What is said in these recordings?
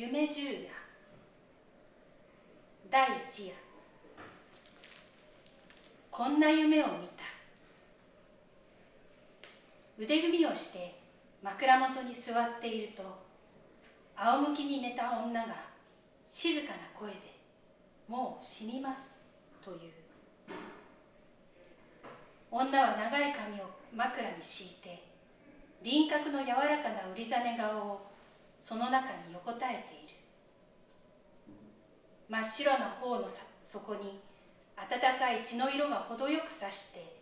夢十夜第一夜こんな夢を見た。腕組みをして枕元に座っていると仰向きに寝た女が静かな声で「もう死にます」という。女は長い髪を枕に敷いて輪郭の柔らかな売りざね顔をその中に横たえている。真っ白な頬の底に暖かい血の色が程よくさして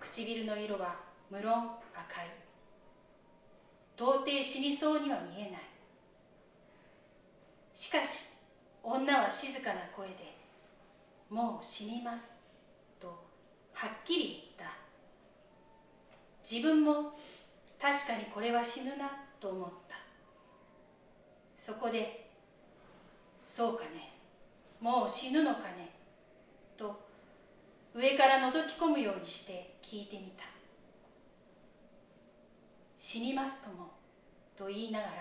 唇の色は無論赤い。到底死にそうには見えない。しかし女は静かな声で「もう死にます」とはっきり言った。自分も確かにこれは死ぬなと思った。そこで「そうかねもう死ぬのかね」と上から覗き込むようにして聞いてみた「死にますとも」と言いながら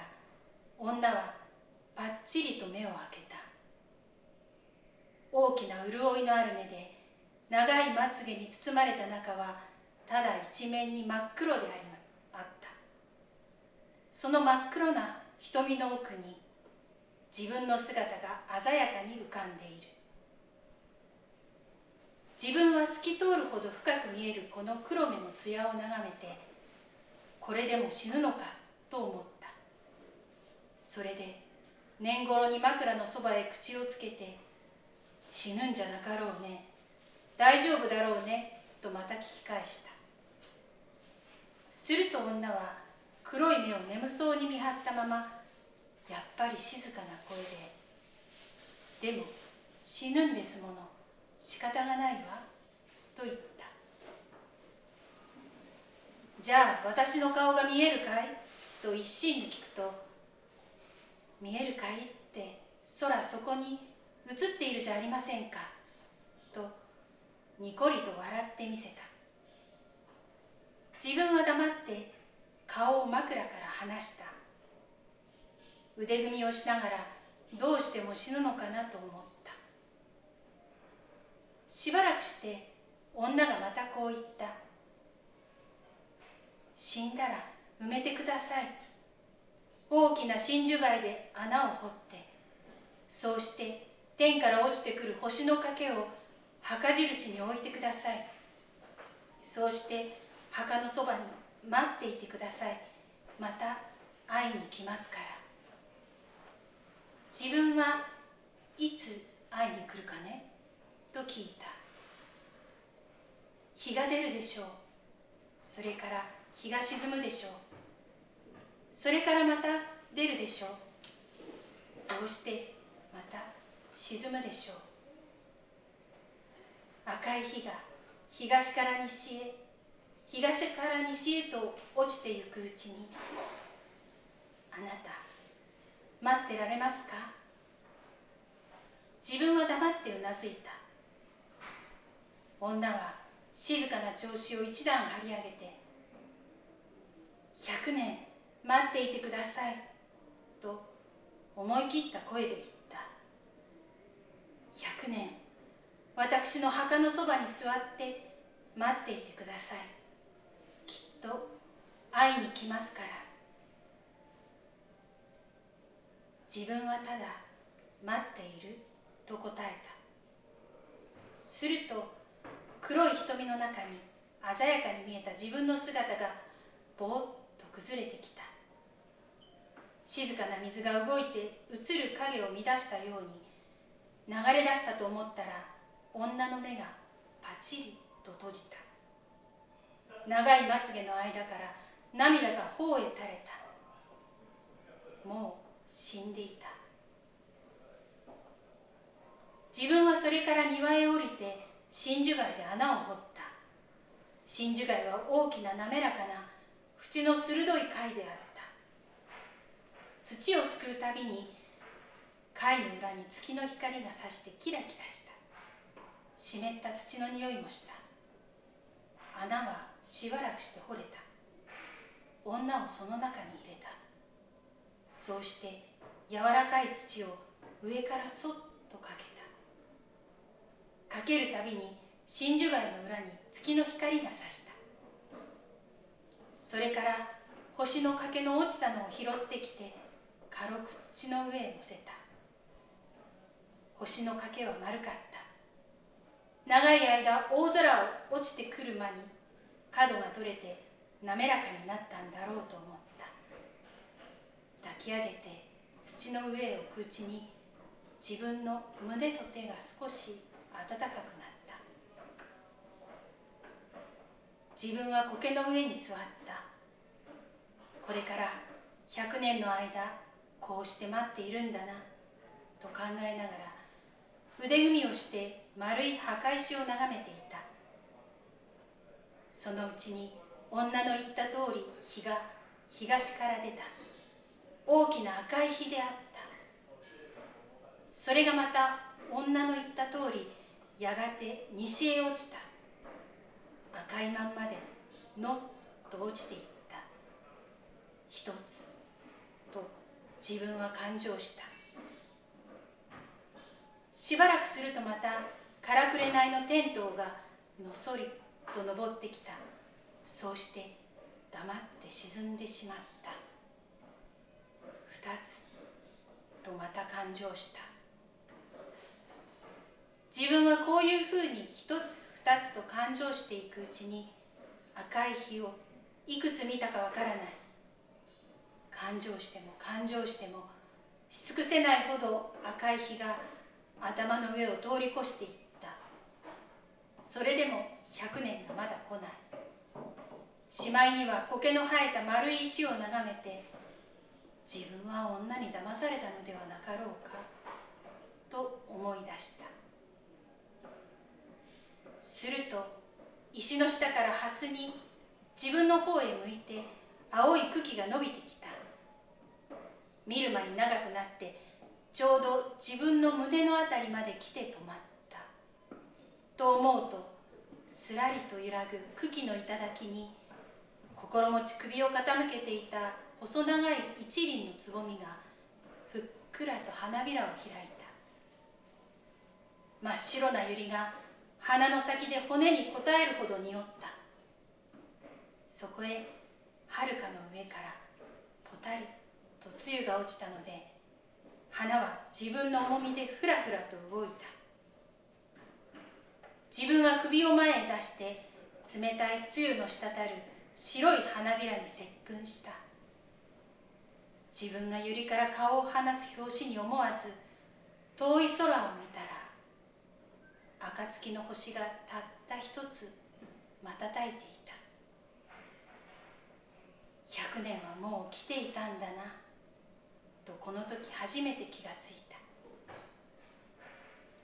女はぱっちりと目を開けた。大きな潤いのある目で長いまつげに包まれた中はただ一面に真っ黒でありあった。その真っ黒な瞳の奥に自分の姿が鮮やかに浮かんでいる。自分は透き通るほど深く見えるこの黒目の艶を眺めてこれでも死ぬのかと思った。それで年頃に枕のそばへ口をつけて死ぬんじゃなかろうね大丈夫だろうねとまた聞き返した。すると女は黒い目を眠そうに見張ったままやっぱり静かな声で「でも死ぬんですもの仕方がないわ」と言った「じゃあ私の顔が見えるかい?」と一心に聞くと「見えるかい?」って空そこに映っているじゃありませんかとにこりと笑ってみせた自分は黙って顔を枕から離した。腕組みをしながらどうしても死ぬのかなと思った。しばらくして女がまたこう言った。死んだら埋めてください。大きな真珠貝で穴を掘ってそうして天から落ちてくる星の賭けを墓印に置いてください。そうして墓のそばに待っていてください。また会いに来ますから。自分はいつ会いに来るかね？と聞いた。日が出るでしょう。それから日が沈むでしょう。それからまた出るでしょう。そうしてまた沈むでしょう。赤い日が東から西へ東から西へと落ちてゆくうちにあなた待ってられますか？自分は黙ってうなずいた。女は静かな調子を一段張り上げて「100年待っていてください」と思い切った声で言った。100年私の墓のそばに座って待っていてください。と会いに来ますから。自分はただ待っていると答えた。すると黒い瞳の中に鮮やかに見えた自分の姿がぼーっと崩れてきた。静かな水が動いて映る影を乱したように流れ出したと思ったら女の目がパチリと閉じた。長いまつげの間から涙が頬へ垂れた。もう死んでいた。自分はそれから庭へ降りて真珠貝で穴を掘った。真珠貝は大きな滑らかな縁の鋭い貝であった。土をすくうたびに貝の裏に月の光がさしてキラキラした。湿った土の匂いもした。穴はしばらくして掘れた。女をその中に入れた。そうして柔らかい土を上からそっとかけた。かけるたびに真珠貝の裏に月の光がさした。それから星の欠けの落ちたのを拾ってきて軽く土の上へ乗せた。星の欠けは丸かった。長い間大空を落ちてくる間に角が取れて滑らかになったんだろうと思った。抱き上げて土の上へ置くうちに自分の胸と手が少し暖かくなった。自分は苔の上に座った。これから100年の間こうして待っているんだなと考えながら腕組みをして丸い墓石を眺めていた。そのうちに女の言った通り日が東から出た。大きな赤い日であった。それがまた女の言った通りやがて西へ落ちた。赤いまんまでのっと落ちていった。一つと自分は感情した。しばらくするとまたからくれないのテントがのそりと登ってきた。そうして黙って沈んでしまった。二つとまた感情した。自分はこういうふうに一つ二つと感情していくうちに赤い日をいくつ見たかわからない。感情しても感情してもし尽くせないほど赤い日が頭の上を通り越していった。それでも100年がまだ来ない。しまいには苔の生えた丸い石を眺めて自分は女に騙されたのではなかろうかと思い出した。すると石の下から蓮に自分の方へ向いて青い茎が伸びてきた。見る間に長くなってちょうど自分の胸のあたりまで来て止まった。と思うとすらりと揺らぐ茎の頂に心持ち首を傾けていた細長い一輪のつぼみがふっくらと花びらを開いた。真っ白な百合が鼻の先で骨に応えるほど匂った。そこへはるかの上からぽたりと露が落ちたので花は自分の重みでふらふらと動いた。自分は首を前へ出して冷たい露の滴る白い花びらに接吻した。自分が百合から顔を離す拍子に思わず遠い空を見たら暁の星がたった一つ瞬いていた。100年はもう来ていたんだなとこの時初めて気がついた。